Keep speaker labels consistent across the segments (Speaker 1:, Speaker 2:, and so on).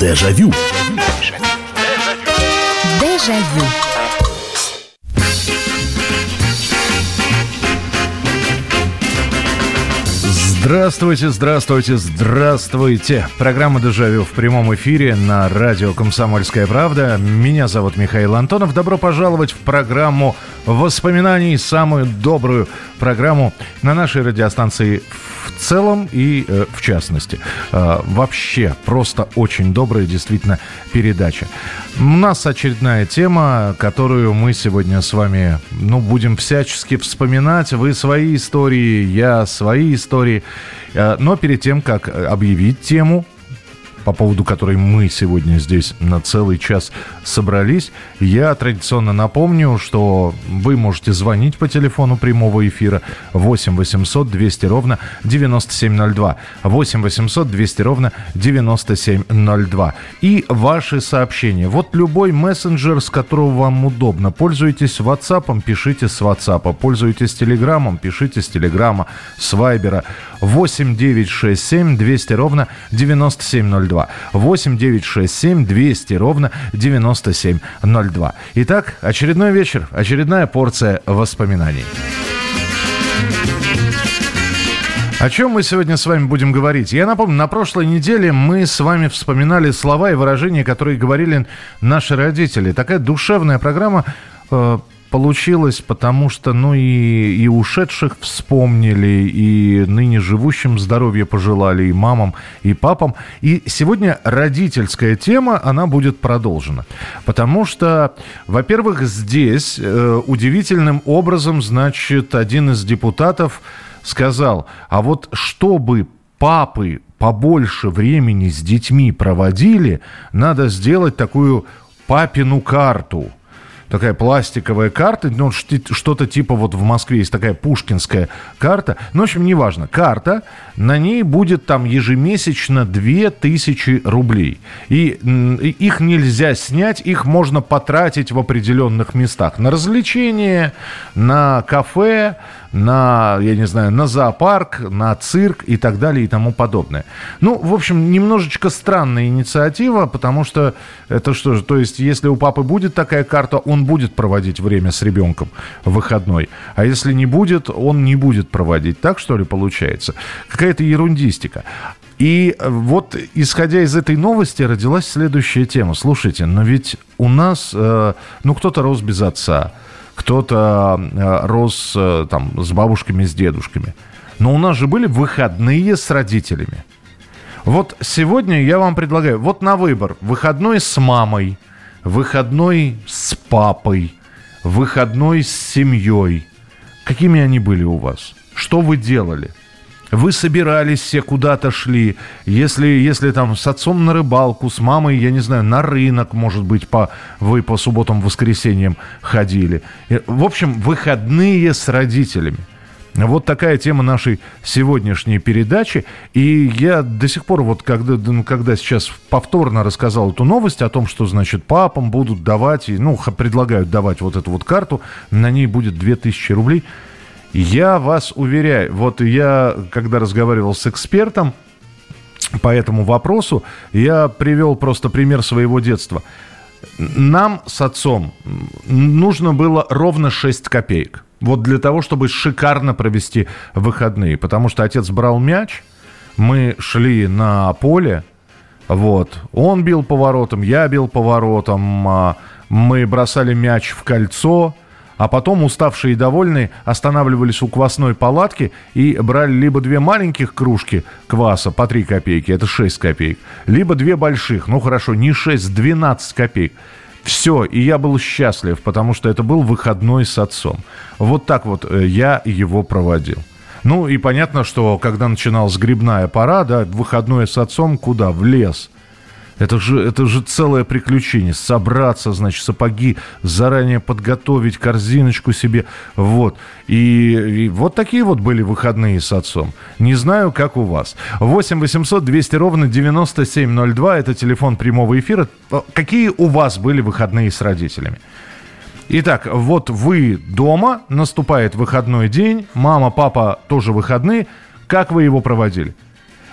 Speaker 1: Дежавю.
Speaker 2: Дежавю.
Speaker 3: Здравствуйте, здравствуйте, здравствуйте. Программа «Дежавю» в прямом эфире на радио «Комсомольская правда». Меня зовут Михаил Антонов. Добро пожаловать в программу воспоминаний, самую добрую программу на нашей радиостанции в целом и э, в частности. Э, вообще, просто очень добрая действительно передача. У нас очередная тема, которую мы сегодня с вами ну, будем всячески вспоминать. Вы свои истории, я свои истории. Э, но перед тем, как объявить тему, по поводу которой мы сегодня здесь на целый час собрались. Я традиционно напомню, что вы можете звонить по телефону прямого эфира 8 800 200 ровно 9702. 8 800 200 ровно 9702. И ваши сообщения. Вот любой мессенджер, с которого вам удобно. Пользуйтесь WhatsApp, пишите с WhatsApp. Пользуйтесь Телеграмом, пишите с Телеграма, с Вайбера. 8 967 200 ровно 9702. 9702. 8 967 200 ровно 9702. Итак, очередной вечер, очередная порция воспоминаний. О чем мы сегодня с вами будем говорить? Я напомню, на прошлой неделе мы с вами вспоминали слова и выражения, которые говорили наши родители. Такая душевная программа э, получилось, потому что, ну, и, и ушедших вспомнили, и ныне живущим здоровья пожелали, и мамам, и папам. И сегодня родительская тема, она будет продолжена. Потому что, во-первых, здесь э, удивительным образом, значит, один из депутатов сказал, а вот чтобы папы побольше времени с детьми проводили, надо сделать такую папину карту – такая пластиковая карта, ну, что-то типа вот в Москве есть такая пушкинская карта. Ну, в общем, неважно. Карта, на ней будет там ежемесячно 2000 рублей. И их нельзя снять, их можно потратить в определенных местах. На развлечения, на кафе, на, я не знаю, на зоопарк, на цирк и так далее и тому подобное. Ну, в общем, немножечко странная инициатива, потому что это что же, то есть, если у папы будет такая карта, он будет проводить время с ребенком выходной, а если не будет, он не будет проводить. Так, что ли, получается? Какая-то ерундистика. И вот, исходя из этой новости, родилась следующая тема. Слушайте, но ведь у нас, э, ну, кто-то рос без отца, кто-то э, рос э, там с бабушками, с дедушками. Но у нас же были выходные с родителями. Вот сегодня я вам предлагаю, вот на выбор, выходной с мамой, выходной с папой, выходной с семьей. Какими они были у вас? Что вы делали? Вы собирались все куда-то шли. Если, если там с отцом на рыбалку, с мамой, я не знаю, на рынок, может быть, по, вы по субботам, воскресеньям ходили. В общем, выходные с родителями. Вот такая тема нашей сегодняшней передачи. И я до сих пор, вот когда, ну, когда сейчас повторно рассказал эту новость о том, что, значит, папам будут давать, ну, предлагают давать вот эту вот карту, на ней будет 2000 рублей – я вас уверяю, вот я, когда разговаривал с экспертом по этому вопросу, я привел просто пример своего детства. Нам с отцом нужно было ровно 6 копеек. Вот для того, чтобы шикарно провести выходные. Потому что отец брал мяч, мы шли на поле, вот. Он бил поворотом, я бил поворотом, а, мы бросали мяч в кольцо – а потом, уставшие и довольные, останавливались у квасной палатки и брали либо две маленьких кружки кваса по 3 копейки, это 6 копеек, либо две больших, ну хорошо, не 6, 12 копеек. Все, и я был счастлив, потому что это был выходной с отцом. Вот так вот э, я его проводил. Ну и понятно, что когда начиналась грибная пора, да, выходной с отцом куда? В лес – это же, это же целое приключение. Собраться, значит, сапоги, заранее подготовить корзиночку себе. Вот. И, и вот такие вот были выходные с отцом. Не знаю, как у вас. 8 800 200 ровно 9702. Это телефон прямого эфира. Какие у вас были выходные с родителями? Итак, вот вы дома, наступает выходной день, мама, папа тоже выходные. Как вы его проводили?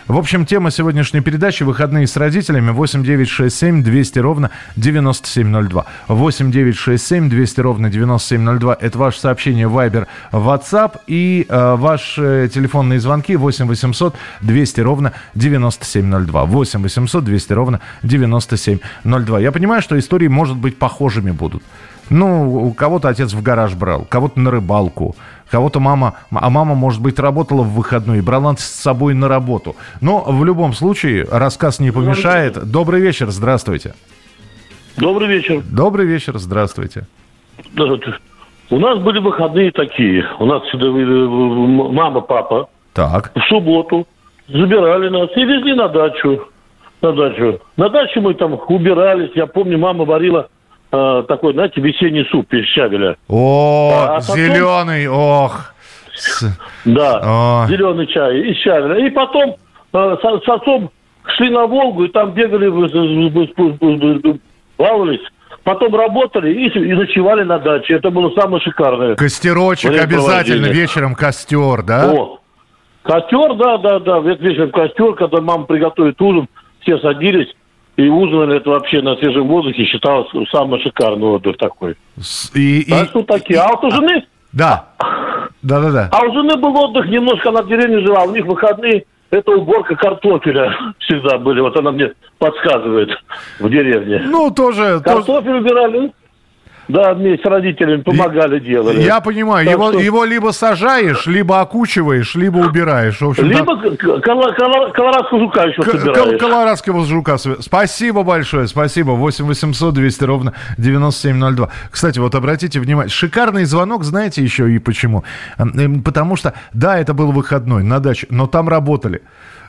Speaker 3: В общем, тема сегодняшней передачи «Выходные с родителями» 8967 200 ровно 9702. 8967 200 ровно 9702. Это ваше сообщение Viber, WhatsApp и э, ваши телефонные звонки 8 800 200 ровно 9702. 8 800 200 ровно 9702. Я понимаю, что истории, может быть, похожими будут. Ну, у кого-то отец в гараж брал, кого-то на рыбалку, кого-то мама, а мама, может быть, работала в выходной и брала с собой на работу. Но в любом случае рассказ не помешает. Добрый вечер, здравствуйте.
Speaker 1: Добрый вечер.
Speaker 3: Добрый вечер, здравствуйте.
Speaker 1: У нас были выходные такие. У нас сюда мама, папа.
Speaker 3: Так.
Speaker 1: В субботу забирали нас и везли на дачу. На дачу. На даче мы там убирались. Я помню, мама варила э, такой, знаете, весенний суп из щавеля.
Speaker 3: О, а потом... зеленый, ох.
Speaker 1: Да, О. зеленый чай из щавеля. И потом э, с, с отцом шли на Волгу, и там бегали, плавались. Потом работали и, и ночевали на даче. Это было самое шикарное.
Speaker 3: Костерочек обязательно, вечером костер, да? О,
Speaker 1: костер, да, да, да. Вечером костер, когда мама приготовит ужин, все садились и ужинали это вообще на свежем воздухе считалось самый шикарный отдых такой. И, так и, что такие. А вот у жены...
Speaker 3: Да. Да, да, да.
Speaker 1: А у жены был отдых немножко, она в деревне жила, у них выходные это уборка картофеля всегда были. Вот она мне подсказывает в деревне.
Speaker 3: Ну, тоже...
Speaker 1: Картофель тоже... убирали. Да, вместе с родителями помогали, делали.
Speaker 3: Я понимаю, его, что... его либо сажаешь, либо окучиваешь, либо убираешь. В общем,
Speaker 1: либо да... колорадского жука еще собираешь.
Speaker 3: Колорадского жука. Спасибо большое, спасибо. 8 800 200 ровно 9702. Кстати, вот обратите внимание, шикарный звонок, знаете еще и почему? Эм, потому что, да, это был выходной на даче, но там работали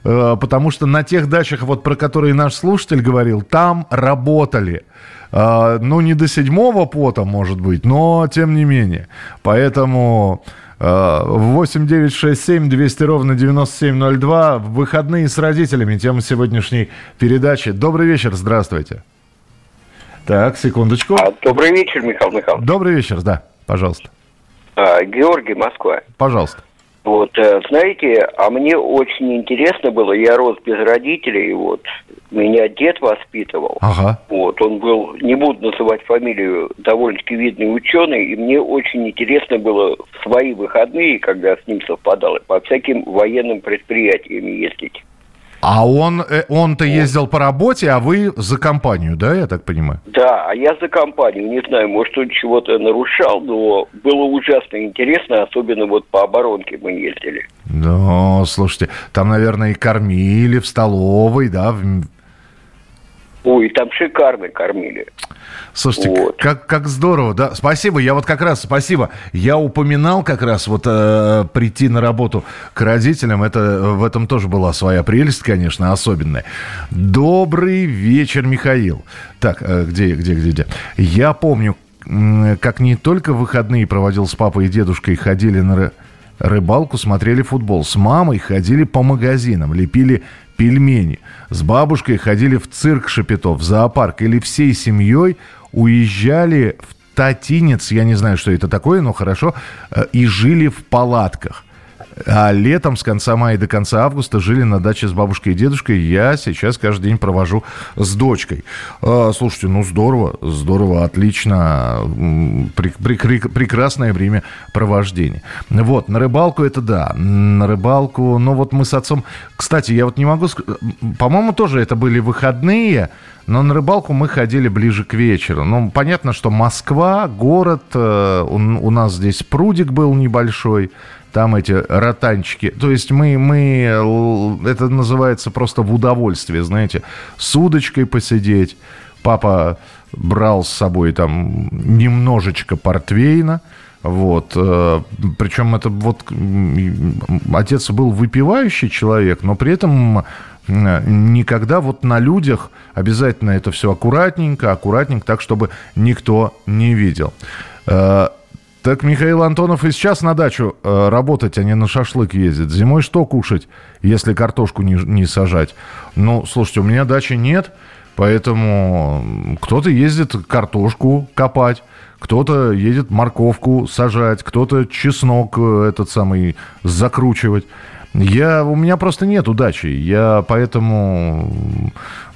Speaker 3: э, потому что на тех дачах, вот про которые наш слушатель говорил, там работали. А, ну, не до седьмого пота, может быть, но тем не менее. Поэтому... 8 9 6 7 200 ровно 9702. Выходные с родителями. Тема сегодняшней передачи. Добрый вечер, здравствуйте. Так, секундочку. А,
Speaker 2: добрый вечер, Михаил Михайлович.
Speaker 3: Добрый вечер, да, пожалуйста.
Speaker 2: А, Георгий, Москва.
Speaker 3: Пожалуйста.
Speaker 2: Вот, э, знаете, а мне очень интересно было, я рос без родителей, вот, меня дед воспитывал.
Speaker 3: Ага.
Speaker 2: Вот, он был, не буду называть фамилию, довольно-таки видный ученый, и мне очень интересно было в свои выходные, когда с ним совпадало, по всяким военным предприятиям ездить.
Speaker 3: А он, э, он-то ездил по работе, а вы за компанию, да, я так понимаю?
Speaker 2: Да, а я за компанию. Не знаю, может, он чего-то нарушал, но было ужасно интересно, особенно вот по оборонке мы ездили.
Speaker 3: Ну, слушайте, там, наверное, и кормили в столовой, да, в,
Speaker 2: Ой, там шикарно кормили.
Speaker 3: Слушайте, вот. как, как здорово, да. Спасибо, я вот как раз, спасибо. Я упоминал как раз вот э, прийти на работу к родителям. Это, в этом тоже была своя прелесть, конечно, особенная. Добрый вечер, Михаил. Так, э, где, где, где, где? Я помню, как не только выходные проводил с папой и дедушкой, ходили на рыбалку, смотрели футбол. С мамой ходили по магазинам, лепили пельмени. С бабушкой ходили в цирк Шапитов, в зоопарк или всей семьей уезжали в Татинец, я не знаю, что это такое, но хорошо, э, и жили в палатках. А летом с конца мая до конца августа жили на даче с бабушкой и дедушкой. Я сейчас каждый день провожу с дочкой. А, слушайте, ну здорово, здорово, отлично. Прекрасное время провождения. Вот, на рыбалку это да. На рыбалку, ну вот мы с отцом... Кстати, я вот не могу... По-моему, тоже это были выходные, но на рыбалку мы ходили ближе к вечеру. Ну, понятно, что Москва, город, э, у нас здесь прудик был небольшой, там эти ротанчики. То есть мы, мы, это называется просто в удовольствие, знаете, с удочкой посидеть. Папа брал с собой там немножечко портвейна, вот. Э, Причем это вот отец был выпивающий человек, но при этом никогда вот на людях обязательно это все аккуратненько, аккуратненько, так, чтобы никто не видел. Так Михаил Антонов и сейчас на дачу э, работать, а не на шашлык ездит. Зимой что кушать, если картошку не, не сажать? Ну, слушайте, у меня дачи нет, поэтому кто-то ездит картошку копать, кто-то едет морковку сажать, кто-то чеснок э, этот самый закручивать. Я, у меня просто нет удачи. Я поэтому...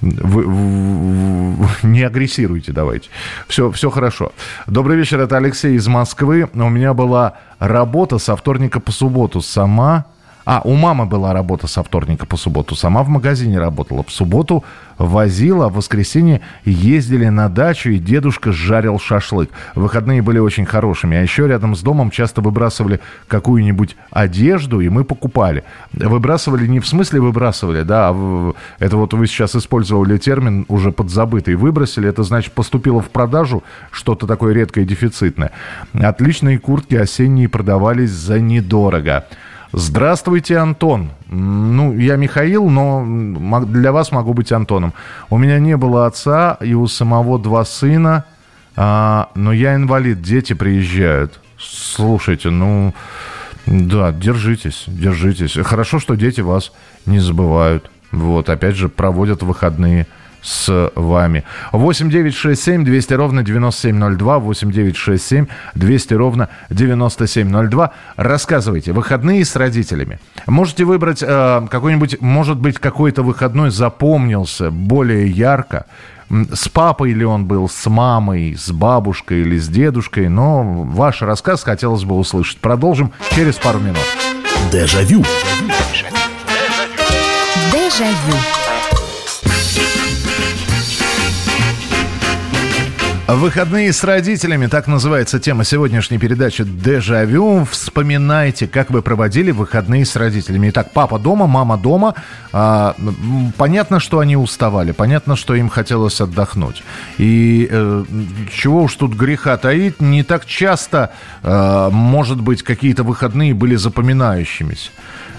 Speaker 3: Вы, не агрессируйте, давайте. Все, все хорошо. Добрый вечер, это Алексей из Москвы. У меня была работа со вторника по субботу. Сама а, у мамы была работа со вторника по субботу. Сама в магазине работала. В субботу возила, в воскресенье ездили на дачу, и дедушка жарил шашлык. Выходные были очень хорошими. А еще рядом с домом часто выбрасывали какую-нибудь одежду, и мы покупали. Выбрасывали не в смысле выбрасывали, да, а это вот вы сейчас использовали термин уже подзабытый. Выбросили, это значит поступило в продажу что-то такое редкое и дефицитное. Отличные куртки осенние продавались за недорого. Здравствуйте, Антон. Ну, я Михаил, но для вас могу быть Антоном. У меня не было отца, и у самого два сына, а, но я инвалид, дети приезжают. Слушайте, ну, да, держитесь, держитесь. Хорошо, что дети вас не забывают. Вот, опять же, проводят выходные с вами. 8 9 6 7 200 ровно 9702. 8 9 6 7 200 ровно 9702. Рассказывайте. Выходные с родителями. Можете выбрать э, какой-нибудь, может быть, какой-то выходной запомнился более ярко. С папой ли он был, с мамой, с бабушкой или с дедушкой. Но ваш рассказ хотелось бы услышать. Продолжим через пару минут.
Speaker 4: Дежавю. Дежавю. Дежавю.
Speaker 3: Выходные с родителями, так называется тема сегодняшней передачи «Дежавю». Вспоминайте, как вы проводили выходные с родителями. Итак, папа дома, мама дома. А, понятно, что они уставали, понятно, что им хотелось отдохнуть. И э, чего уж тут греха таить, не так часто, э, может быть, какие-то выходные были запоминающимися.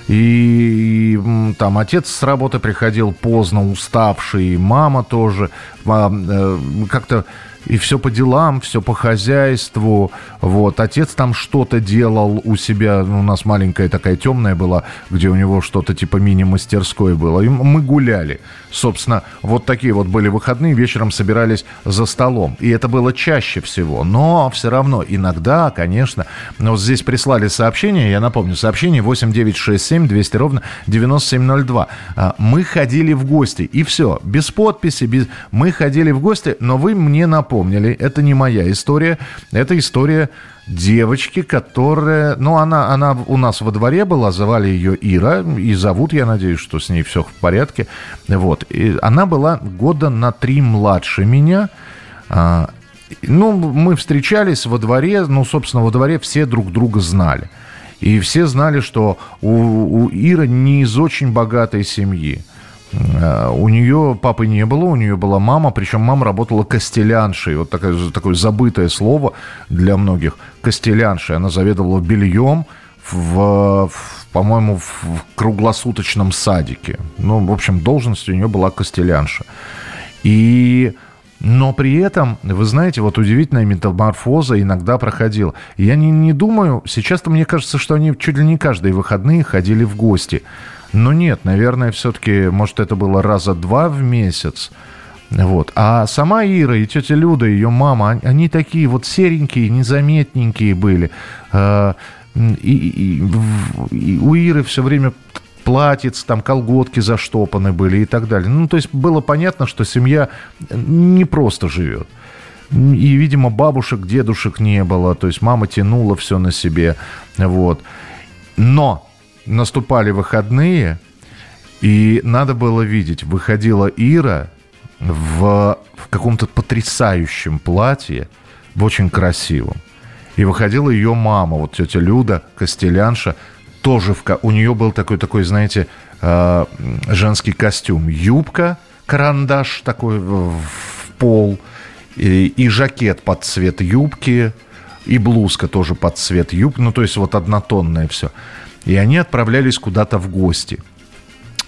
Speaker 3: И, и там отец с работы приходил поздно, уставший, мама тоже. А, э, как-то и все по делам, все по хозяйству. Вот. Отец там что-то делал у себя. Ну, у нас маленькая такая темная была, где у него что-то типа мини-мастерской было. И мы гуляли. Собственно, вот такие вот были выходные. Вечером собирались за столом. И это было чаще всего. Но все равно иногда, конечно, вот здесь прислали сообщение. Я напомню, сообщение 8967 200 ровно 9702. А, мы ходили в гости. И все. Без подписи. Без... Мы ходили в гости, но вы мне напомнили напомнили, это не моя история, это история девочки, которая, ну, она, она у нас во дворе была, звали ее Ира, и зовут, я надеюсь, что с ней все в порядке, вот. И она была года на три младше меня, а, ну, мы встречались во дворе, ну, собственно, во дворе все друг друга знали. И все знали, что у, у Иры не из очень богатой семьи. Э, у нее папы не было, у нее была мама, причем мама работала костеляншей. Вот такое, такое забытое слово для многих. Костеляншей. Она заведовала бельем в, в по-моему, в круглосуточном садике. Ну, в общем, должность у нее была костелянша. И но при этом, вы знаете, вот удивительная метаморфоза иногда проходила. Я не, не думаю, сейчас-то мне кажется, что они чуть ли не каждые выходные ходили в гости. Но нет, наверное, все-таки, может, это было раза два в месяц. Вот. А сама Ира и тетя Люда, ее мама, они такие вот серенькие, незаметненькие были. А, и, и, и у Иры все время платьиц, там колготки заштопаны были и так далее. Ну, то есть было понятно, что семья не просто живет. И, видимо, бабушек, дедушек не было. То есть мама тянула все на себе. Вот. Но наступали выходные, и надо было видеть, выходила Ира в, в каком-то потрясающем платье, в очень красивом. И выходила ее мама, вот тетя Люда, Костелянша, тоже в, у нее был такой, такой, знаете, э, женский костюм. Юбка, карандаш такой в, пол, и, и жакет под цвет юбки, и блузка тоже под цвет юбки. Ну, то есть вот однотонное все. И они отправлялись куда-то в гости.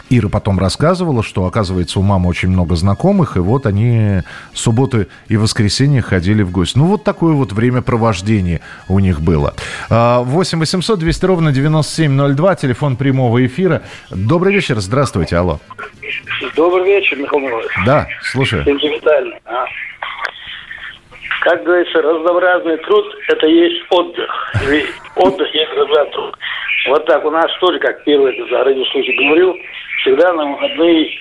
Speaker 3: Ира потом рассказывала, что, оказывается, у мамы очень много знакомых, и вот они субботы и воскресенье ходили в гости. Ну, вот такое вот времяпровождение у них было. 8 800 200 ровно 9702, телефон прямого эфира. Добрый вечер, здравствуйте, алло.
Speaker 5: Добрый вечер, Михаил Михайлович.
Speaker 3: Да, слушаю.
Speaker 5: Сентиментально. А? Как говорится, разнообразный труд – это есть отдых. Или отдых есть разнообразный труд. Вот так у нас тоже, как первый за радиослушатель говорил, всегда на выходные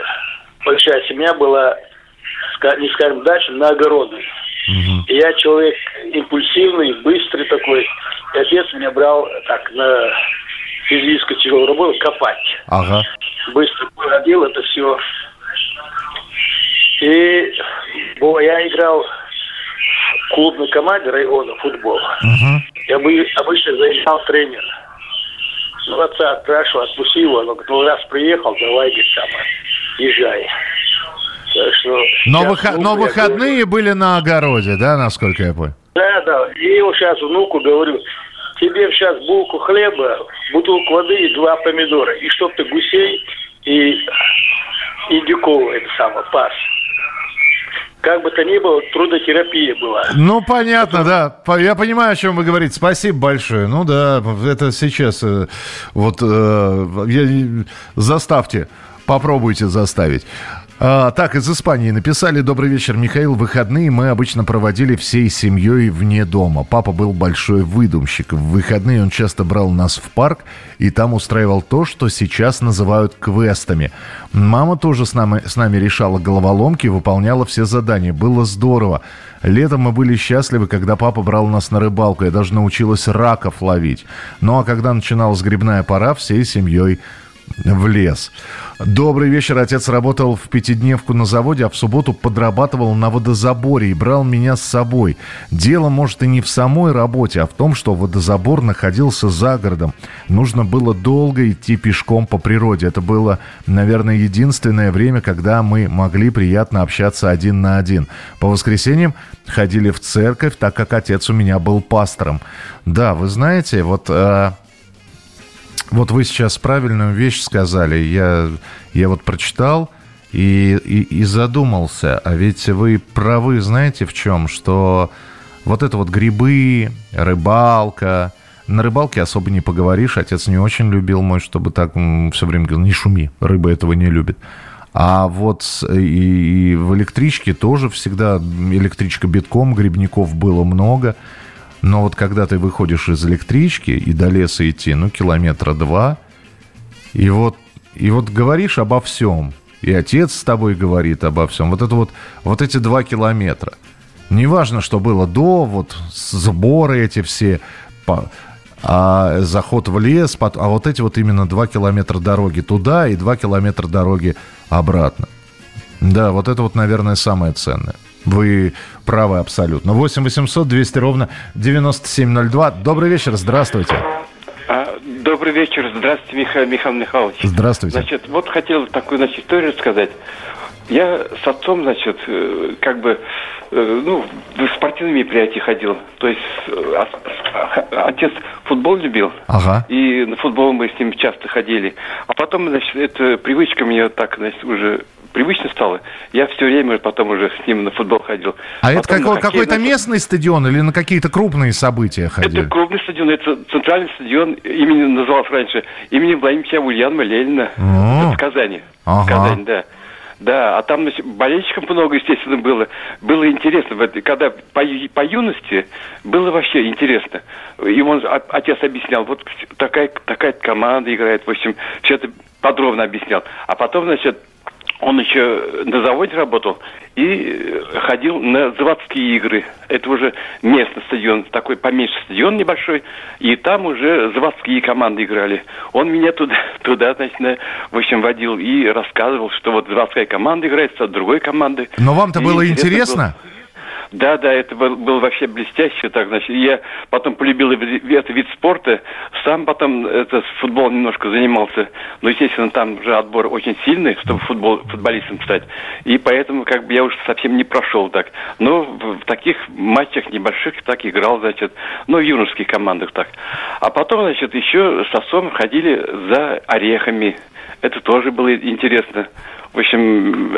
Speaker 5: большая семья была, не скажем, дача на огороды. Угу. И я человек импульсивный, быстрый такой. И отец меня брал так на физическую тяжелую работу копать.
Speaker 3: Ага.
Speaker 5: Быстро ходил это все. И я играл клубной команде района футбол. Угу. Я бы обычно заезжал тренер. Ну, отца отпрашивал, отпусти его. Он говорит, ну, раз приехал, давай, говорит, там, езжай.
Speaker 3: Так что но, выход... но выходные говорю, были на огороде, да, насколько я понял?
Speaker 5: Да, да. И вот сейчас внуку говорю, тебе сейчас булку хлеба, бутылку воды и два помидора. И чтоб ты гусей и, и дюкова это самое, пас как бы то ни было, трудотерапия была.
Speaker 3: Ну, понятно, да. Я понимаю, о чем вы говорите. Спасибо большое. Ну да, это сейчас э, вот э, заставьте, попробуйте заставить. А, так, из Испании написали «Добрый вечер, Михаил. Выходные мы обычно проводили всей семьей вне дома. Папа был большой выдумщик. В выходные он часто брал нас в парк и там устраивал то, что сейчас называют квестами. Мама тоже с нами, с нами решала головоломки выполняла все задания. Было здорово. Летом мы были счастливы, когда папа брал нас на рыбалку. Я даже научилась раков ловить. Ну а когда начиналась грибная пора, всей семьей в лес. Добрый вечер. Отец работал в пятидневку на заводе, а в субботу подрабатывал на водозаборе и брал меня с собой. Дело, может, и не в самой работе, а в том, что водозабор находился за городом. Нужно было долго идти пешком по природе. Это было, наверное, единственное время, когда мы могли приятно общаться один на один. По воскресеньям ходили в церковь, так как отец у меня был пастором. Да, вы знаете, вот... Э, вот вы сейчас правильную вещь сказали. Я, я вот прочитал и, и, и задумался. А ведь вы правы, знаете, в чем? Что вот это вот грибы, рыбалка... На рыбалке особо не поговоришь. Отец не очень любил мой, чтобы так все время говорил, не шуми, рыба этого не любит. А вот и, и в электричке тоже всегда электричка битком, грибников было много. Но вот когда ты выходишь из электрички и до леса идти, ну, километра два, и вот, и вот говоришь обо всем, и отец с тобой говорит обо всем, вот это вот, вот эти два километра. Неважно, что было до, вот сборы эти все, а заход в лес, а вот эти вот именно два километра дороги туда и два километра дороги обратно. Да, вот это вот, наверное, самое ценное. Вы правы абсолютно. 8 800 200 ровно 9702. Добрый вечер, здравствуйте.
Speaker 6: А, добрый вечер, здравствуйте, Михаил, Михайлович.
Speaker 3: Здравствуйте.
Speaker 6: Значит, вот хотел такую значит, историю рассказать. Я с отцом, значит, э, как бы, э, ну, в спортивные мероприятия ходил. То есть э, отец футбол любил.
Speaker 3: Ага.
Speaker 6: И на футбол мы с ним часто ходили. А потом, значит, эта привычка мне так, значит, уже привычно стало. Я все время потом уже с ним на футбол ходил.
Speaker 3: А потом это какой, какой-то местный стадион или на какие-то крупные события ходили?
Speaker 6: Это крупный стадион, это центральный стадион, имени назывался раньше, имени Владимира Ульянова Ленина. Это в Казани.
Speaker 3: Ага.
Speaker 6: В Казани, да. Да, а там болельщиков много, естественно, было. Было интересно. Когда по, по юности было вообще интересно. И он, отец объяснял, вот такая, такая команда играет, в общем, все это подробно объяснял. А потом, значит, он еще на заводе работал и ходил на заводские игры. Это уже местный стадион, такой поменьше стадион небольшой, и там уже заводские команды играли. Он меня туда, туда значит, в общем, водил и рассказывал, что вот заводская команда играет с другой командой.
Speaker 3: Но вам-то было интересно? Было...
Speaker 6: Да, да, это был, был вообще блестяще. Так, значит, я потом полюбил этот вид спорта. Сам потом это, футбол немножко занимался. Но, естественно, там же отбор очень сильный, чтобы футбол, футболистом стать. И поэтому как бы я уже совсем не прошел так. Но в, таких матчах небольших так играл, значит, ну, в юношеских командах так. А потом, значит, еще с отцом ходили за орехами. Это тоже было интересно. В общем,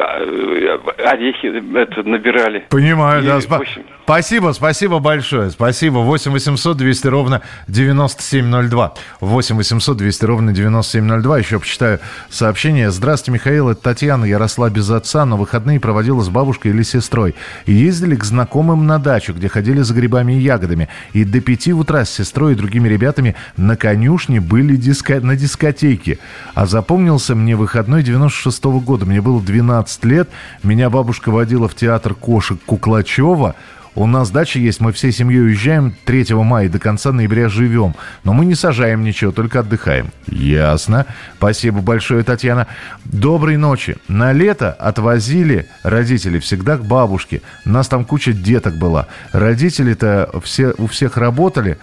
Speaker 6: орехи это набирали.
Speaker 3: Понимаю, и, да. Спа- общем... Спасибо, спасибо большое. Спасибо. 8 800 200 ровно 9702. 8 800 200 ровно 9702. Еще почитаю сообщение. Здравствуйте, Михаил. Это Татьяна. Я росла без отца, но выходные проводила с бабушкой или сестрой. Ездили к знакомым на дачу, где ходили за грибами и ягодами. И до пяти утра с сестрой и другими ребятами на конюшне были диско... на дискотеке. А запомнился мне выходной 96 -го года. Мне было 12 лет. Меня бабушка водила в театр кошек Куклачева. У нас дача есть, мы всей семьей уезжаем 3 мая до конца ноября живем. Но мы не сажаем ничего, только отдыхаем. Ясно. Спасибо большое, Татьяна. Доброй ночи. На лето отвозили родители всегда к бабушке. Нас там куча деток была. Родители-то все, у всех работали.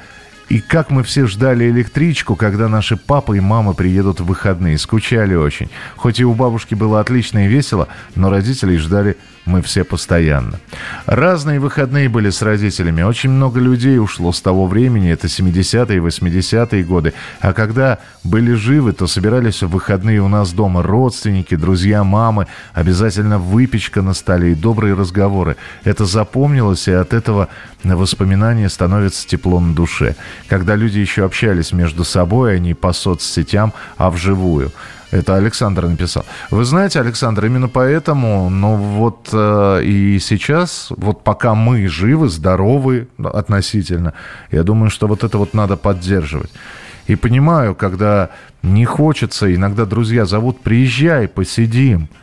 Speaker 3: И как мы все ждали электричку, когда наши папа и мама приедут в выходные. Скучали очень. Хоть и у бабушки было отлично и весело, но родителей ждали мы все постоянно. Разные выходные были с родителями. Очень много людей ушло с того времени, это 70-е и 80-е годы. А когда были живы, то собирались в выходные у нас дома родственники, друзья, мамы. Обязательно выпечка на столе и добрые разговоры. Это запомнилось, и от этого воспоминания становятся тепло на душе. Когда люди еще общались между собой, а не по соцсетям, а вживую. Это Александр написал. Вы знаете, Александр, именно поэтому, ну вот э, и сейчас, вот пока мы живы, здоровы относительно, я думаю, что вот это вот надо поддерживать. И понимаю, когда не хочется, иногда друзья зовут, приезжай, посидим –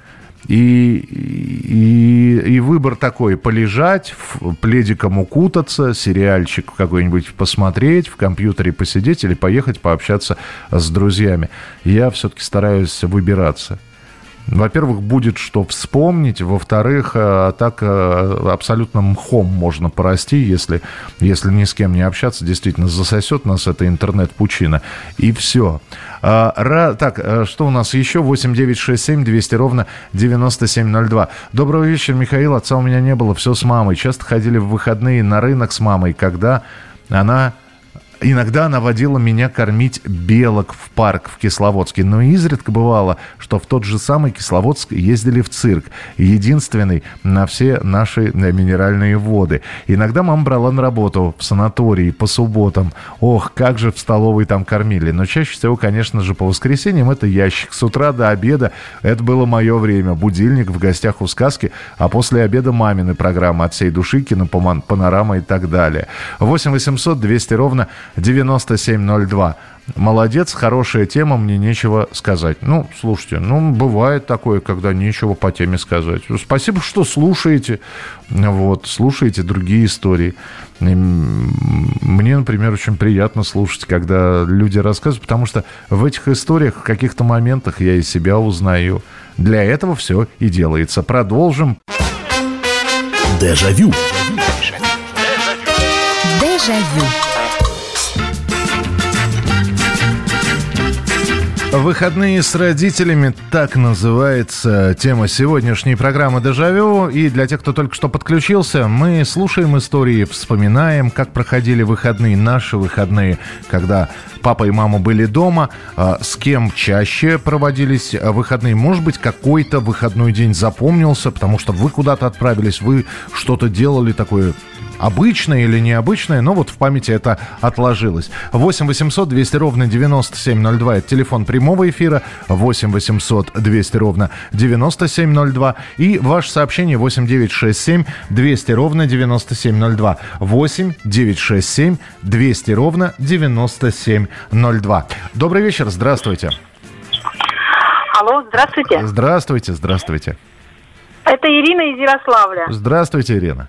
Speaker 3: и, и, и выбор такой, полежать, пледиком укутаться, сериальчик какой-нибудь посмотреть, в компьютере посидеть или поехать пообщаться с друзьями. Я все-таки стараюсь выбираться. Во-первых, будет что вспомнить. Во-вторых, э, так э, абсолютно мхом можно порасти, если, если ни с кем не общаться. Действительно, засосет нас это интернет-пучина. И все. А, так, э, что у нас еще? 8 9 6 7 200 ровно 9702. Доброго вечера, Михаил. Отца у меня не было, все с мамой. Часто ходили в выходные на рынок с мамой, когда она Иногда она водила меня кормить белок в парк в Кисловодске, но изредка бывало, что в тот же самый Кисловодск ездили в цирк, единственный на все наши минеральные воды. Иногда мама брала на работу в санатории по субботам. Ох, как же в столовой там кормили. Но чаще всего, конечно же, по воскресеньям это ящик. С утра до обеда это было мое время. Будильник в гостях у сказки, а после обеда мамины программы «От всей души», кинопанорама и так далее. 8 800 200 ровно 9702. Молодец, хорошая тема, мне нечего сказать. Ну, слушайте, ну, бывает такое, когда нечего по теме сказать. Спасибо, что слушаете, вот, слушаете другие истории. Мне, например, очень приятно слушать, когда люди рассказывают, потому что в этих историях, в каких-то моментах я и себя узнаю. Для этого все и делается. Продолжим.
Speaker 4: Дежавю.
Speaker 3: Дежавю. Выходные с родителями, так называется тема сегодняшней программы «Дежавю». И для тех, кто только что подключился, мы слушаем истории, вспоминаем, как проходили выходные, наши выходные, когда папа и мама были дома, а, с кем чаще проводились выходные. Может быть, какой-то выходной день запомнился, потому что вы куда-то отправились, вы что-то делали такое обычное или необычное, но вот в памяти это отложилось. 8 800 200 ровно 9702 это телефон прямого эфира, 8 800 200 ровно 9702 и ваше сообщение 8 967 200 ровно 9702. 8 967 200 ровно 9702. Добрый вечер, здравствуйте.
Speaker 7: Алло, здравствуйте.
Speaker 3: Здравствуйте, здравствуйте.
Speaker 7: Это Ирина из Ярославля.
Speaker 3: Здравствуйте, Ирина.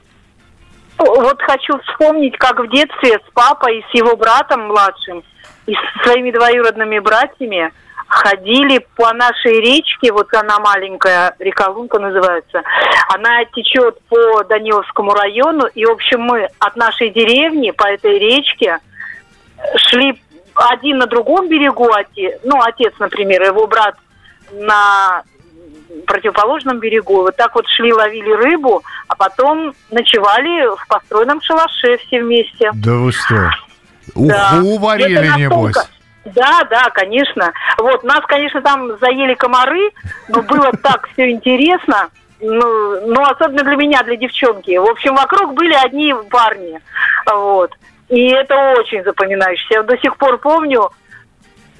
Speaker 7: Вот хочу вспомнить, как в детстве с папой, с его братом младшим и с своими двоюродными братьями ходили по нашей речке, вот она маленькая, река Лунка называется, она течет по Даниловскому району, и, в общем, мы от нашей деревни по этой речке шли один на другом берегу, ну, отец, например, его брат на противоположном берегу. Вот так вот шли, ловили рыбу, а потом ночевали в построенном шалаше все вместе.
Speaker 3: Да вы что? Уху да. варили, небось?
Speaker 7: Да, да, конечно. Вот, нас, конечно, там заели комары, но было так все интересно. Ну, ну, особенно для меня, для девчонки. В общем, вокруг были одни парни. Вот. И это очень запоминающееся. Я до сих пор помню,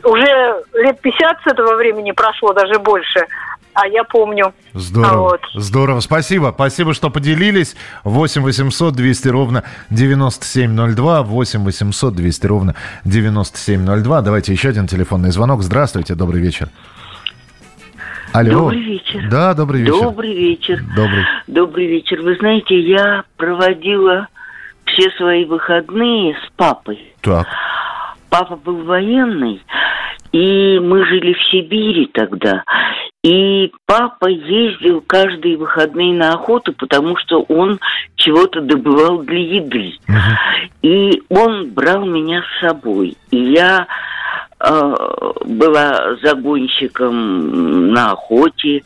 Speaker 7: уже лет 50 с этого времени прошло, даже больше. А я помню.
Speaker 3: Здорово. Вот. Здорово. Спасибо. Спасибо, что поделились. 8 800 200 ровно 9702. 8 800 200 ровно 9702. Давайте еще один телефонный звонок. Здравствуйте. Добрый вечер. Алло.
Speaker 8: Добрый вечер.
Speaker 3: Да, добрый вечер.
Speaker 8: Добрый вечер.
Speaker 3: Добрый.
Speaker 8: Добрый вечер. Вы знаете, я проводила все свои выходные с папой.
Speaker 3: Так.
Speaker 8: Папа был военный, и мы жили в Сибири тогда. И папа ездил каждые выходные на охоту, потому что он чего-то добывал для еды. Uh-huh. И он брал меня с собой. И я э, была загонщиком на охоте.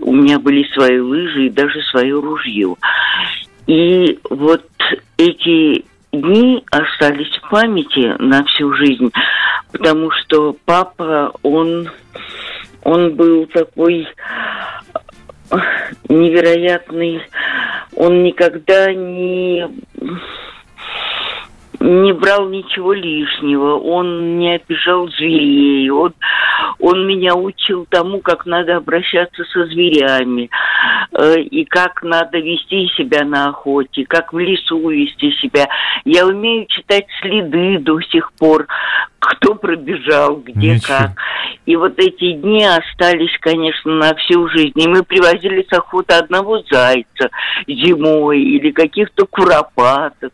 Speaker 8: У меня были свои лыжи и даже свое ружье. И вот эти дни остались в памяти на всю жизнь, потому что папа, он, он был такой невероятный, он никогда не не брал ничего лишнего, он не обижал зверей, он, он меня учил тому, как надо обращаться со зверями, э, и как надо вести себя на охоте, как в лесу вести себя. Я умею читать следы до сих пор, кто пробежал, где Ничего. как. И вот эти дни остались, конечно, на всю жизнь. И мы привозили с охоты одного зайца зимой или каких-то куропаток.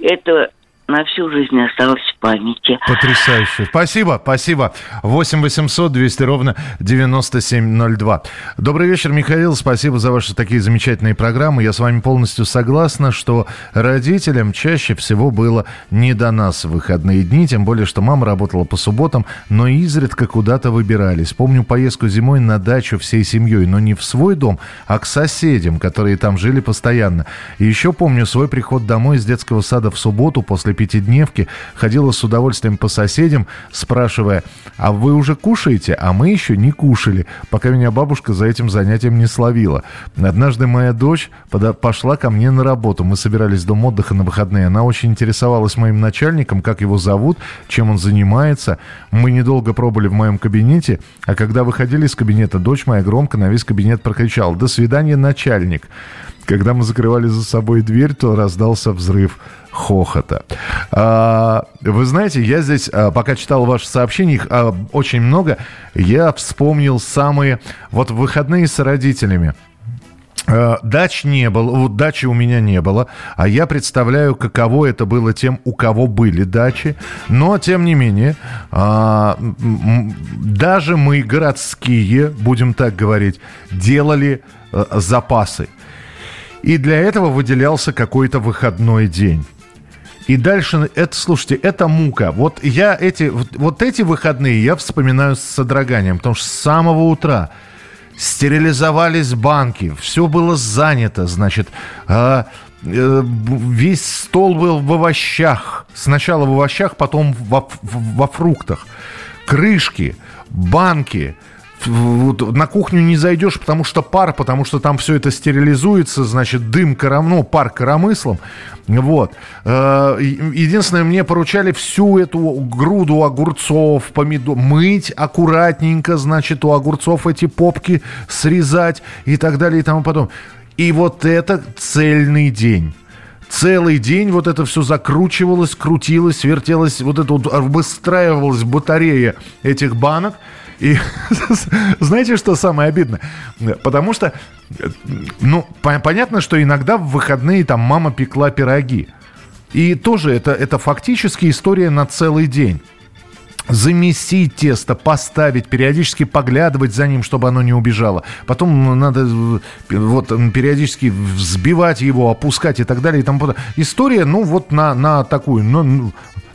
Speaker 8: Это на всю жизнь осталось в памяти.
Speaker 3: Потрясающе. Спасибо, спасибо. 8 800 200 ровно 9702. Добрый вечер, Михаил. Спасибо за ваши такие замечательные программы. Я с вами полностью согласна, что родителям чаще всего было не до нас в выходные дни, тем более, что мама работала по субботам, но изредка куда-то выбирались. Помню поездку зимой на дачу всей семьей, но не в свой дом, а к соседям, которые там жили постоянно. И еще помню свой приход домой из детского сада в субботу после пятидневки, ходила с удовольствием по соседям, спрашивая, а вы уже кушаете? А мы еще не кушали, пока меня бабушка за этим занятием не словила. Однажды моя дочь пошла ко мне на работу. Мы собирались в дом отдыха на выходные. Она очень интересовалась моим начальником, как его зовут, чем он занимается. Мы недолго пробыли в моем кабинете, а когда выходили из кабинета, дочь моя громко на весь кабинет прокричала «До свидания, начальник!». Когда мы закрывали за собой дверь, то раздался взрыв хохота. А, вы знаете, я здесь, а, пока читал ваши сообщения, их а, очень много, я вспомнил самые... Вот выходные с родителями. Дач не было, вот дачи у меня не было, а я представляю, каково это было тем, у кого были дачи. Но, тем не менее, даже мы, городские, будем так говорить, делали а, запасы. И для этого выделялся какой-то выходной день. И дальше, это, слушайте, это мука. Вот я эти, вот, вот эти выходные я вспоминаю с содроганием, потому что с самого утра стерилизовались банки, все было занято, значит, э, э, весь стол был в овощах. Сначала в овощах, потом во, во фруктах. Крышки, банки, вот, на кухню не зайдешь, потому что пар, потому что там все это стерилизуется, значит, дым, кором, ну, пар коромыслом. Вот. Э, единственное, мне поручали всю эту груду огурцов, помидор, мыть аккуратненько, значит, у огурцов эти попки срезать и так далее и тому потом. И вот это цельный день целый день вот это все закручивалось, крутилось, вертелось, вот это вот выстраивалась батарея этих банок. И знаете, что самое обидное? Потому что, ну, понятно, что иногда в выходные там мама пекла пироги. И тоже это, это фактически история на целый день замесить тесто, поставить, периодически поглядывать за ним, чтобы оно не убежало. Потом надо вот периодически взбивать его, опускать и так далее. И тому История, ну, вот на, на такую, ну,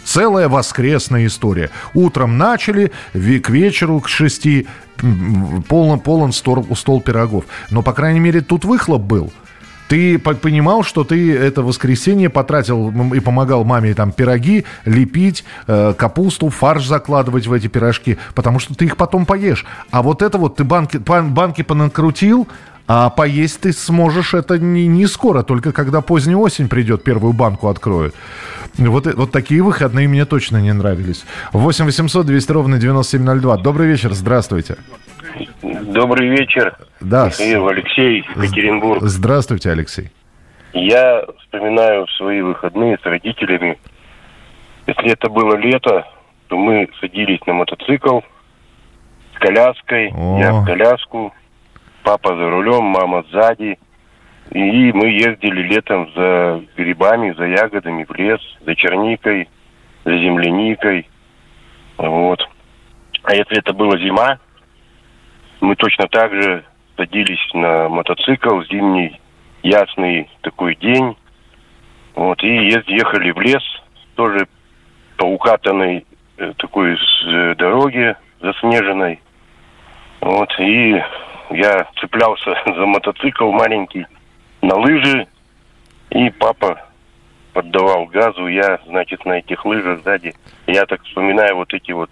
Speaker 3: Целая воскресная история. Утром начали, к вечеру, к шести, полон, полон стол, стол пирогов. Но, по крайней мере, тут выхлоп был. Ты понимал, что ты это воскресенье потратил и помогал маме там пироги лепить, э, капусту, фарш закладывать в эти пирожки, потому что ты их потом поешь. А вот это вот ты банки, банки понакрутил, а поесть ты сможешь это не, не скоро, только когда поздняя осень придет, первую банку откроют. Вот, вот такие выходные мне точно не нравились. 8 800 200 ровно 9702. Добрый вечер, здравствуйте.
Speaker 9: Добрый вечер.
Speaker 3: Да.
Speaker 9: Михаил Алексей, Екатеринбург.
Speaker 3: Здравствуйте, Алексей.
Speaker 9: Я вспоминаю свои выходные с родителями. Если это было лето, то мы садились на мотоцикл с коляской, О. я в коляску, папа за рулем, мама сзади. И мы ездили летом за грибами, за ягодами в лес, за черникой, за земляникой. Вот. А если это была зима, мы точно так же садились на мотоцикл, зимний ясный такой день. Вот, и ехали в лес, тоже по укатанной э, такой э, дороге заснеженной. Вот, и я цеплялся за мотоцикл маленький, на лыжи, и папа поддавал газу, я, значит, на этих лыжах сзади. Я так вспоминаю вот эти вот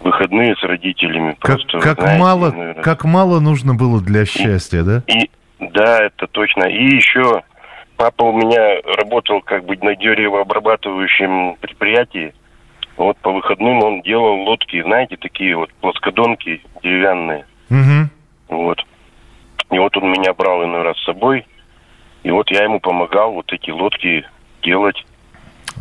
Speaker 9: выходные с родителями.
Speaker 3: Как, просто, как, знаете, мало, наверное. как мало нужно было для счастья, и, да?
Speaker 9: И, да, это точно. И еще папа у меня работал как бы на деревообрабатывающем предприятии. Вот по выходным он делал лодки, знаете, такие вот плоскодонки деревянные. Угу. Вот. И вот он меня брал иной раз с собой. И вот я ему помогал вот эти лодки делать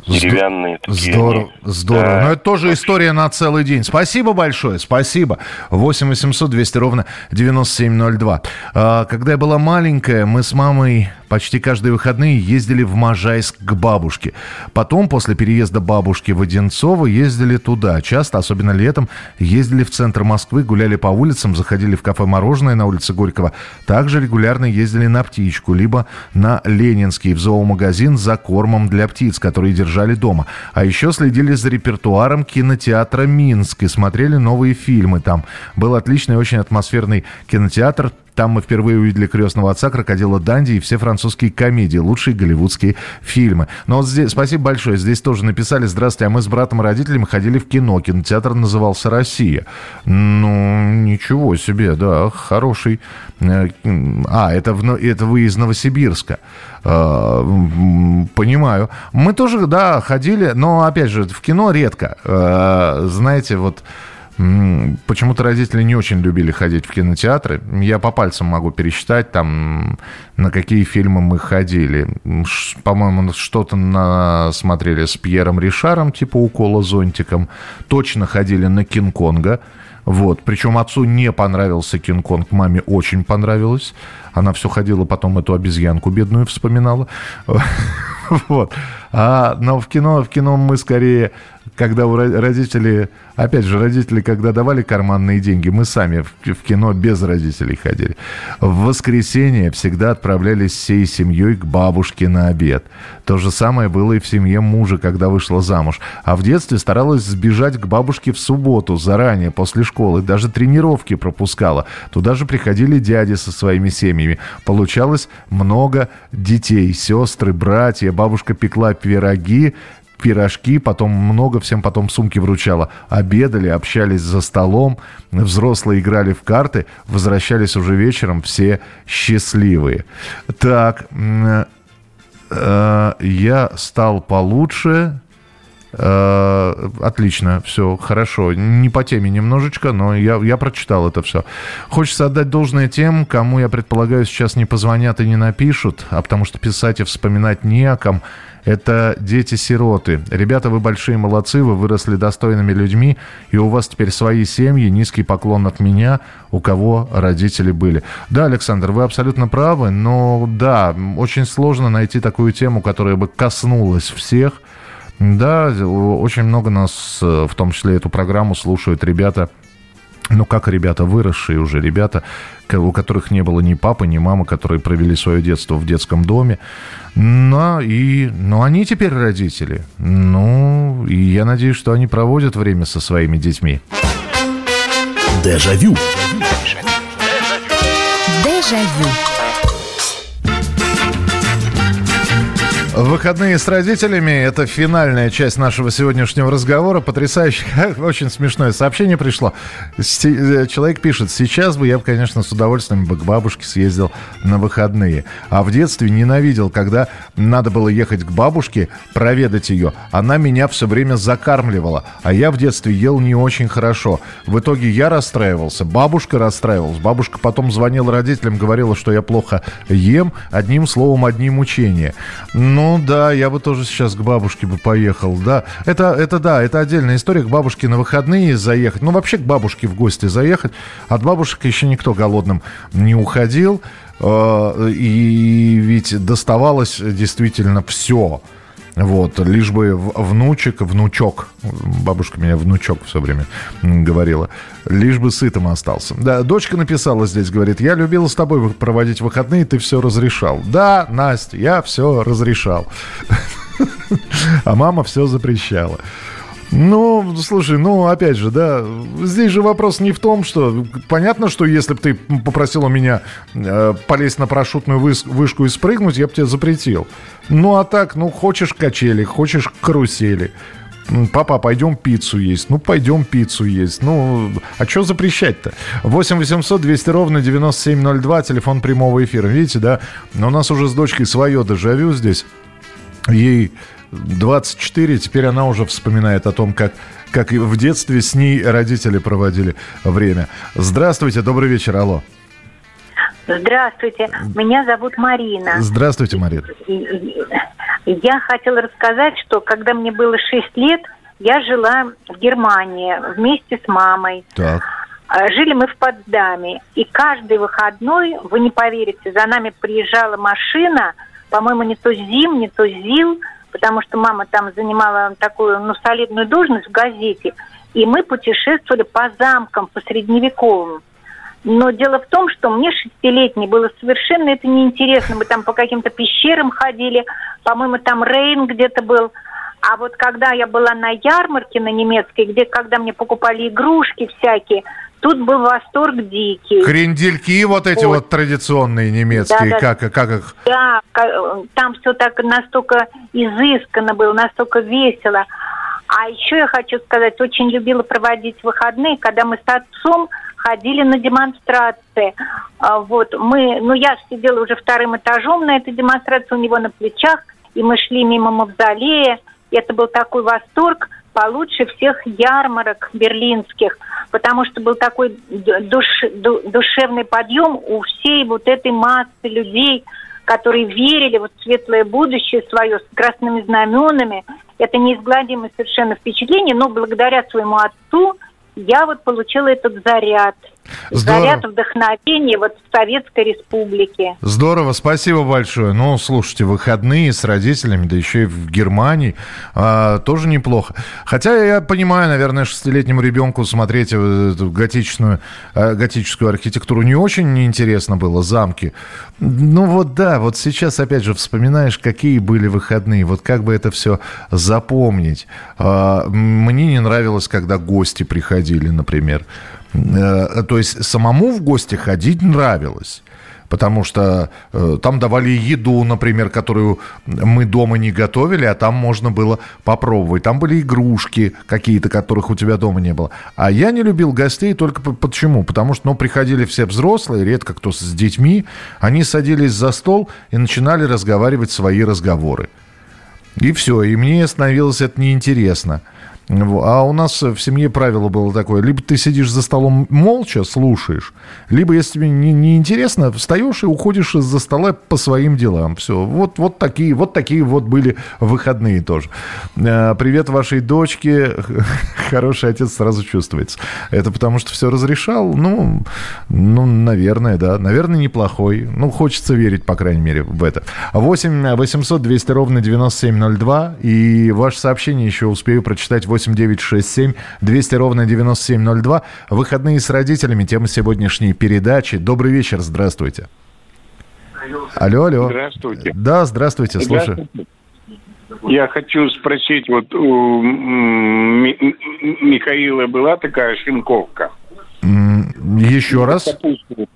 Speaker 9: деревянные.
Speaker 3: Такие здорово, они. здорово. Да. Но это тоже история на целый день. Спасибо большое, спасибо. 8 800 200 ровно 9702. А, когда я была маленькая, мы с мамой почти каждые выходные ездили в Можайск к бабушке. Потом, после переезда бабушки в Одинцово, ездили туда. Часто, особенно летом, ездили в центр Москвы, гуляли по улицам, заходили в кафе «Мороженое» на улице Горького. Также регулярно ездили на птичку, либо на Ленинский, в зоомагазин за кормом для птиц, которые держали дома. А еще следили за репертуаром кинотеатра «Минск» и смотрели новые фильмы там. Был отличный, очень атмосферный кинотеатр там мы впервые увидели «Крестного отца», «Крокодила Данди» и все французские комедии, лучшие голливудские фильмы. Но вот здесь, спасибо большое, здесь тоже написали, здравствуйте, а мы с братом и родителями ходили в кино, кинотеатр назывался «Россия». Ну, ничего себе, да, хороший. Э, а, это, это вы из Новосибирска. Э, понимаю. Мы тоже, да, ходили, но, опять же, в кино редко. Э, знаете, вот Почему-то родители не очень любили ходить в кинотеатры. Я по пальцам могу пересчитать, там, на какие фильмы мы ходили. По-моему, что-то на... смотрели с Пьером Ришаром, типа «Укола зонтиком». Точно ходили на «Кинг-Конга». Вот. Причем отцу не понравился Кинг-Конг, маме очень понравилось. Она все ходила, потом эту обезьянку бедную вспоминала. Вот. А, но в кино, в кино мы скорее когда у родителей, опять же, родители, когда давали карманные деньги, мы сами в, кино без родителей ходили. В воскресенье всегда отправлялись всей семьей к бабушке на обед. То же самое было и в семье мужа, когда вышла замуж. А в детстве старалась сбежать к бабушке в субботу, заранее, после школы. Даже тренировки пропускала. Туда же приходили дяди со своими семьями. Получалось много детей, сестры, братья. Бабушка пекла пироги, пирожки, потом много всем потом сумки вручала. Обедали, общались за столом, взрослые играли в карты, возвращались уже вечером, все счастливые. Так, э, я стал получше, э, отлично, все хорошо. Не по теме немножечко, но я, я прочитал это все. Хочется отдать должное тем, кому, я предполагаю, сейчас не позвонят и не напишут, а потому что писать и вспоминать не о ком. Это дети-сироты. Ребята, вы большие молодцы, вы выросли достойными людьми, и у вас теперь свои семьи. Низкий поклон от меня, у кого родители были. Да, Александр, вы абсолютно правы, но да, очень сложно найти такую тему, которая бы коснулась всех. Да, очень много нас, в том числе эту программу, слушают ребята – ну, как ребята, выросшие уже ребята, у которых не было ни папы, ни мамы, которые провели свое детство в детском доме. Но, и, но они теперь родители. Ну, и я надеюсь, что они проводят время со своими детьми.
Speaker 4: Дежавю.
Speaker 10: Дежавю.
Speaker 3: Выходные с родителями – это финальная часть нашего сегодняшнего разговора. Потрясающе. Очень смешное сообщение пришло. Э, человек пишет, сейчас бы я, конечно, с удовольствием бы к бабушке съездил на выходные. А в детстве ненавидел, когда надо было ехать к бабушке, проведать ее. Она меня все время закармливала. А я в детстве ел не очень хорошо. В итоге я расстраивался, бабушка расстраивалась. Бабушка потом звонила родителям, говорила, что я плохо ем. Одним словом, одни мучения. Но ну да, я бы тоже сейчас к бабушке бы поехал, да. Это, это да, это отдельная история, к бабушке на выходные заехать. Ну вообще к бабушке в гости заехать. От бабушек еще никто голодным не уходил. Э, и ведь доставалось действительно все. Вот, лишь бы внучек, внучок, бабушка меня внучок все время говорила, лишь бы сытым остался. Да, дочка написала здесь, говорит, я любила с тобой проводить выходные, ты все разрешал. Да, Настя, я все разрешал. А мама все запрещала. Ну, слушай, ну, опять же, да, здесь же вопрос не в том, что... Понятно, что если бы ты попросил у меня э, полезть на парашютную вышку и спрыгнуть, я бы тебе запретил. Ну, а так, ну, хочешь качели, хочешь карусели. Папа, пойдем пиццу есть. Ну, пойдем пиццу есть. Ну, а что запрещать-то? 8 800 200 ровно 9702, телефон прямого эфира. Видите, да? Но у нас уже с дочкой свое дежавю здесь. Ей 24, теперь она уже вспоминает о том, как, как в детстве с ней родители проводили время. Здравствуйте, добрый вечер, алло.
Speaker 10: Здравствуйте, меня зовут Марина.
Speaker 3: Здравствуйте, Марина.
Speaker 10: Я хотела рассказать, что когда мне было 6 лет, я жила в Германии вместе с мамой. Так. А, жили мы в Потсдаме, и каждый выходной, вы не поверите, за нами приезжала машина, по-моему, не то ЗИМ, не то ЗИЛ, потому что мама там занимала такую, ну, солидную должность в газете, и мы путешествовали по замкам, по средневековым. Но дело в том, что мне шестилетней было совершенно это неинтересно. Мы там по каким-то пещерам ходили, по-моему, там Рейн где-то был. А вот когда я была на ярмарке на немецкой, где когда мне покупали игрушки всякие, Тут был восторг дикий.
Speaker 3: Крендельки вот эти вот, вот традиционные немецкие, да, да, как, как их?
Speaker 10: Да, там все так настолько изысканно было, настолько весело. А еще я хочу сказать, очень любила проводить выходные, когда мы с отцом ходили на демонстрации. А, вот мы, ну я сидела уже вторым этажом на этой демонстрации у него на плечах, и мы шли мимо мавзолея. И это был такой восторг получше всех ярмарок берлинских, потому что был такой душ, душевный подъем у всей вот этой массы людей, которые верили вот в светлое будущее свое с красными знаменами. Это неизгладимое совершенно впечатление, но благодаря своему отцу я вот получила этот заряд – Здорово. заряд вдохновения вот в Советской Республике.
Speaker 3: Здорово, спасибо большое. Ну, слушайте, выходные с родителями, да еще и в Германии, а, тоже неплохо. Хотя я понимаю, наверное, шестилетнему ребенку смотреть эту готичную, а, готическую архитектуру не очень неинтересно было, замки. Ну вот да, вот сейчас опять же вспоминаешь, какие были выходные, вот как бы это все запомнить. А, мне не нравилось, когда гости приходили, например. Э, то есть самому в гости ходить нравилось потому что э, там давали еду, например, которую мы дома не готовили, а там можно было попробовать. Там были игрушки какие-то, которых у тебя дома не было. А я не любил гостей только почему? Потому что, ну, приходили все взрослые, редко кто с детьми, они садились за стол и начинали разговаривать свои разговоры. И все, и мне становилось это неинтересно. А у нас в семье правило было такое. Либо ты сидишь за столом молча, слушаешь, либо, если тебе не, не встаешь и уходишь из-за стола по своим делам. Все. Вот, вот, такие, вот такие вот были выходные тоже. Э, привет вашей дочке. Хороший отец сразу чувствуется. Это потому, что все разрешал? Ну, ну, наверное, да. Наверное, неплохой. Ну, хочется верить, по крайней мере, в это. 8 800 200 ровно 9702. И ваше сообщение еще успею прочитать 8 8 9 6 7 200 ровно 9702. Выходные с родителями. Тема сегодняшней передачи. Добрый вечер, здравствуйте. Алло, алло.
Speaker 11: Здравствуйте.
Speaker 3: Да, здравствуйте, слушаю.
Speaker 11: Я хочу спросить, вот у Михаила была такая шинковка?
Speaker 3: Еще раз?
Speaker 11: Капусту,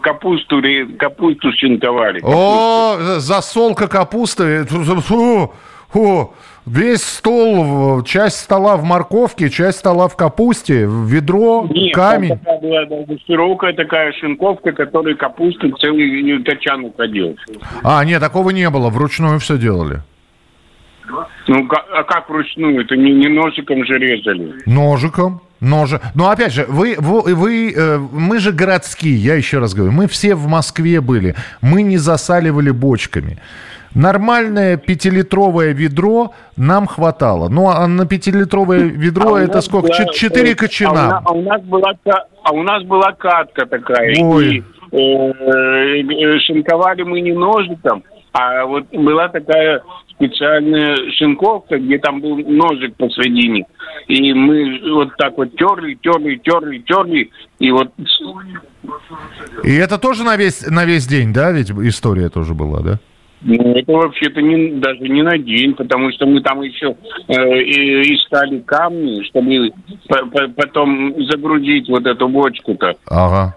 Speaker 11: капусту, капусту шинковали.
Speaker 3: О, засолка капусты. Фу, фу. Весь стол, часть стола в морковке, часть стола в капусте, ведро, Нет, камень.
Speaker 11: Такая была широкая такая шинковка, которой капуста целый тачан уходил.
Speaker 3: А, нет, такого не было, вручную все делали.
Speaker 11: Ну, а как вручную? Это не, не ножиком же резали.
Speaker 3: Ножиком. Ножи. Но опять же, вы, вы, вы, э, мы же городские, я еще раз говорю, мы все в Москве были, мы не засаливали бочками. Нормальное пятилитровое ведро нам хватало. Ну, а на пятилитровое ведро а это сколько? Была, Четыре кочана.
Speaker 11: А у, нас, а, у нас была, а у нас была катка такая. Ой. И, э, э, шинковали мы не ножиком, а вот была такая специальная шинковка, где там был ножик посредине. И мы вот так вот терли, терли, терли, терли, и вот...
Speaker 3: И это тоже на весь, на весь день, да, ведь история тоже была, да?
Speaker 11: Ну, это вообще-то не, даже не на день, потому что мы там еще э, искали камни, чтобы по -по потом загрузить вот эту бочку-то.
Speaker 3: Ага.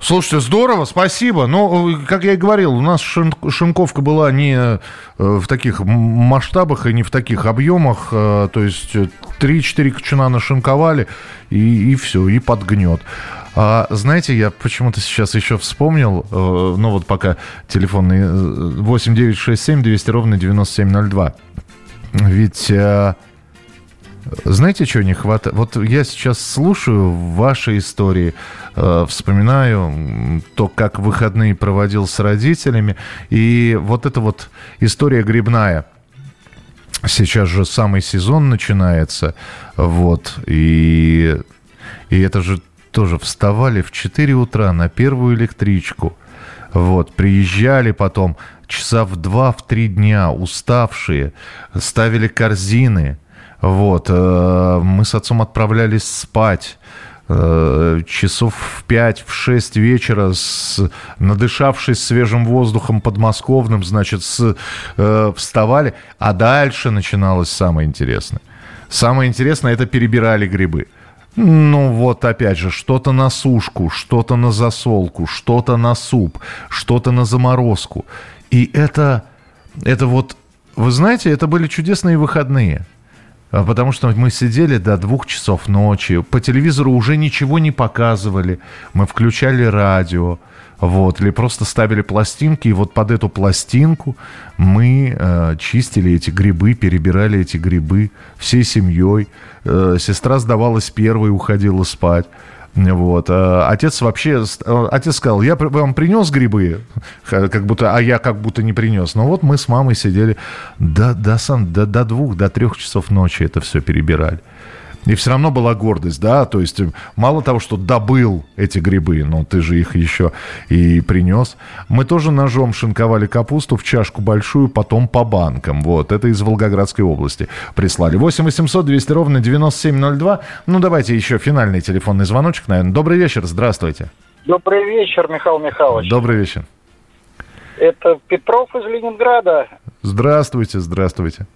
Speaker 3: Слушайте, здорово, спасибо. Но, как я и говорил, у нас шинковка была не э, в таких масштабах и не в таких объемах. Э, то есть 3-4 кочана нашинковали, и, и все, и подгнет. А, знаете, я почему-то сейчас еще вспомнил, э, ну вот пока телефонный 8967 200 ровно 9702. Ведь знаете, чего не хватает? Вот я сейчас слушаю ваши истории, э, вспоминаю то, как выходные проводил с родителями, и вот эта вот история грибная. Сейчас же самый сезон начинается, вот, и, и это же тоже вставали в 4 утра на первую электричку, вот, приезжали потом часа в 2-3 дня, уставшие, ставили корзины – вот. Э, мы с отцом отправлялись спать э, часов в 5, в 6 вечера, с, надышавшись свежим воздухом подмосковным, значит, с, э, вставали, а дальше начиналось самое интересное. Самое интересное – это перебирали грибы. Ну вот опять же, что-то на сушку, что-то на засолку, что-то на суп, что-то на заморозку. И это, это вот, вы знаете, это были чудесные выходные – а, потому что мы сидели до двух часов ночи, по телевизору уже ничего не показывали, мы включали радио, вот, или просто ставили пластинки, и вот под эту пластинку мы э, чистили эти грибы, перебирали эти грибы всей семьей. Э, сестра сдавалась первой, уходила спать. Вот. А отец вообще, э, отец сказал, я вам принес грибы, как будто, а я как будто не принес. Но вот мы с мамой сидели до, до, сам, до, до двух, до трех часов ночи это все перебирали. И все равно была гордость, да, то есть э, мало того, что добыл эти грибы, но ты же их еще и принес. Мы тоже ножом шинковали капусту в чашку большую, потом по банкам, вот, это из Волгоградской области прислали. 8 800 200 ровно 9702, ну давайте еще финальный телефонный звоночек, наверное. Добрый вечер, здравствуйте.
Speaker 12: Добрый вечер, Михаил Михайлович.
Speaker 3: Добрый вечер.
Speaker 12: Это Петров из Ленинграда.
Speaker 3: Здравствуйте, здравствуйте.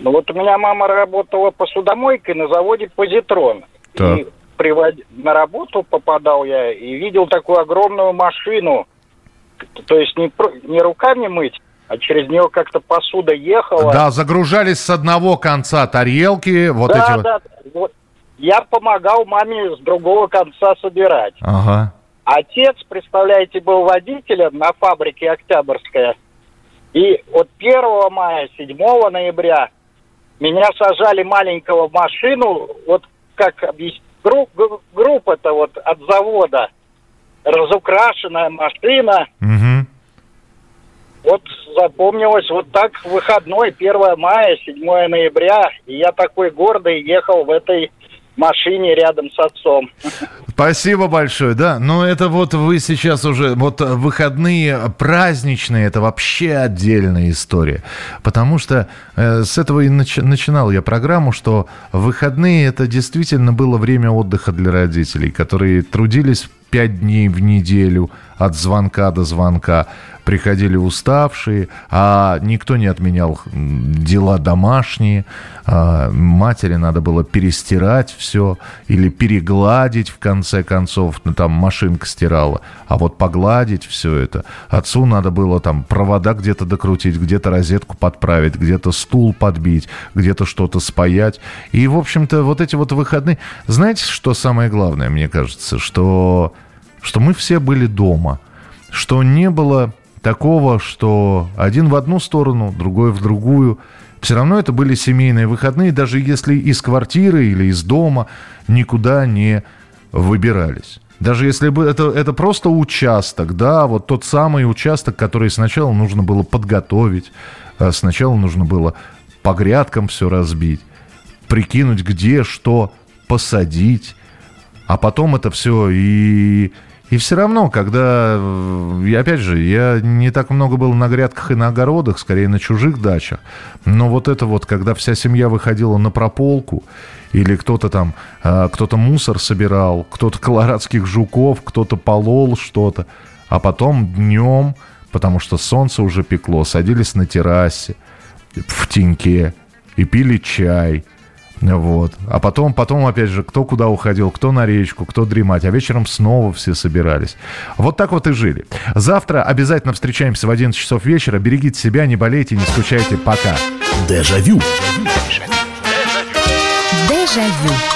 Speaker 12: Ну вот у меня мама работала посудомойкой на заводе «Позитрон». Так. И привод... на работу попадал я и видел такую огромную машину. То есть не, не руками мыть, а через нее как-то посуда ехала.
Speaker 3: Да, загружались с одного конца тарелки, вот
Speaker 12: да,
Speaker 3: эти
Speaker 12: да, вот. Я помогал маме с другого конца собирать.
Speaker 3: Ага.
Speaker 12: Отец, представляете, был водителем на фабрике «Октябрьская». И вот 1 мая, 7 ноября меня сажали маленького в машину, вот как объяснить, групп, группа-то вот от завода, разукрашенная машина.
Speaker 3: Угу.
Speaker 12: Вот запомнилось вот так выходной, 1 мая, 7 ноября, и я такой гордый ехал в этой машине рядом с отцом.
Speaker 3: Спасибо большое, да. Но это вот вы сейчас уже, вот выходные праздничные, это вообще отдельная история. Потому что э, с этого и нач- начинал я программу, что выходные это действительно было время отдыха для родителей, которые трудились пять дней в неделю от звонка до звонка. Приходили уставшие, а никто не отменял дела домашние, а матери надо было перестирать все или перегладить в конце концов, ну, там машинка стирала, а вот погладить все это. Отцу надо было там провода где-то докрутить, где-то розетку подправить, где-то стул подбить, где-то что-то спаять. И, в общем-то, вот эти вот выходные... Знаете, что самое главное, мне кажется, что, что мы все были дома, что не было такого, что один в одну сторону, другой в другую. Все равно это были семейные выходные, даже если из квартиры или из дома никуда не выбирались. Даже если бы это, это просто участок, да, вот тот самый участок, который сначала нужно было подготовить, а сначала нужно было по грядкам все разбить, прикинуть, где что посадить, а потом это все и и все равно, когда, и опять же, я не так много был на грядках и на огородах, скорее на чужих дачах, но вот это вот, когда вся семья выходила на прополку, или кто-то там, а, кто-то мусор собирал, кто-то колорадских жуков, кто-то полол что-то, а потом днем, потому что солнце уже пекло, садились на террасе, в теньке и пили чай – вот. А потом, потом, опять же, кто куда уходил, кто на речку, кто дремать. А вечером снова все собирались. Вот так вот и жили. Завтра обязательно встречаемся в 11 часов вечера. Берегите себя, не болейте, не скучайте. Пока.
Speaker 4: Дежавю.
Speaker 13: Дежавю.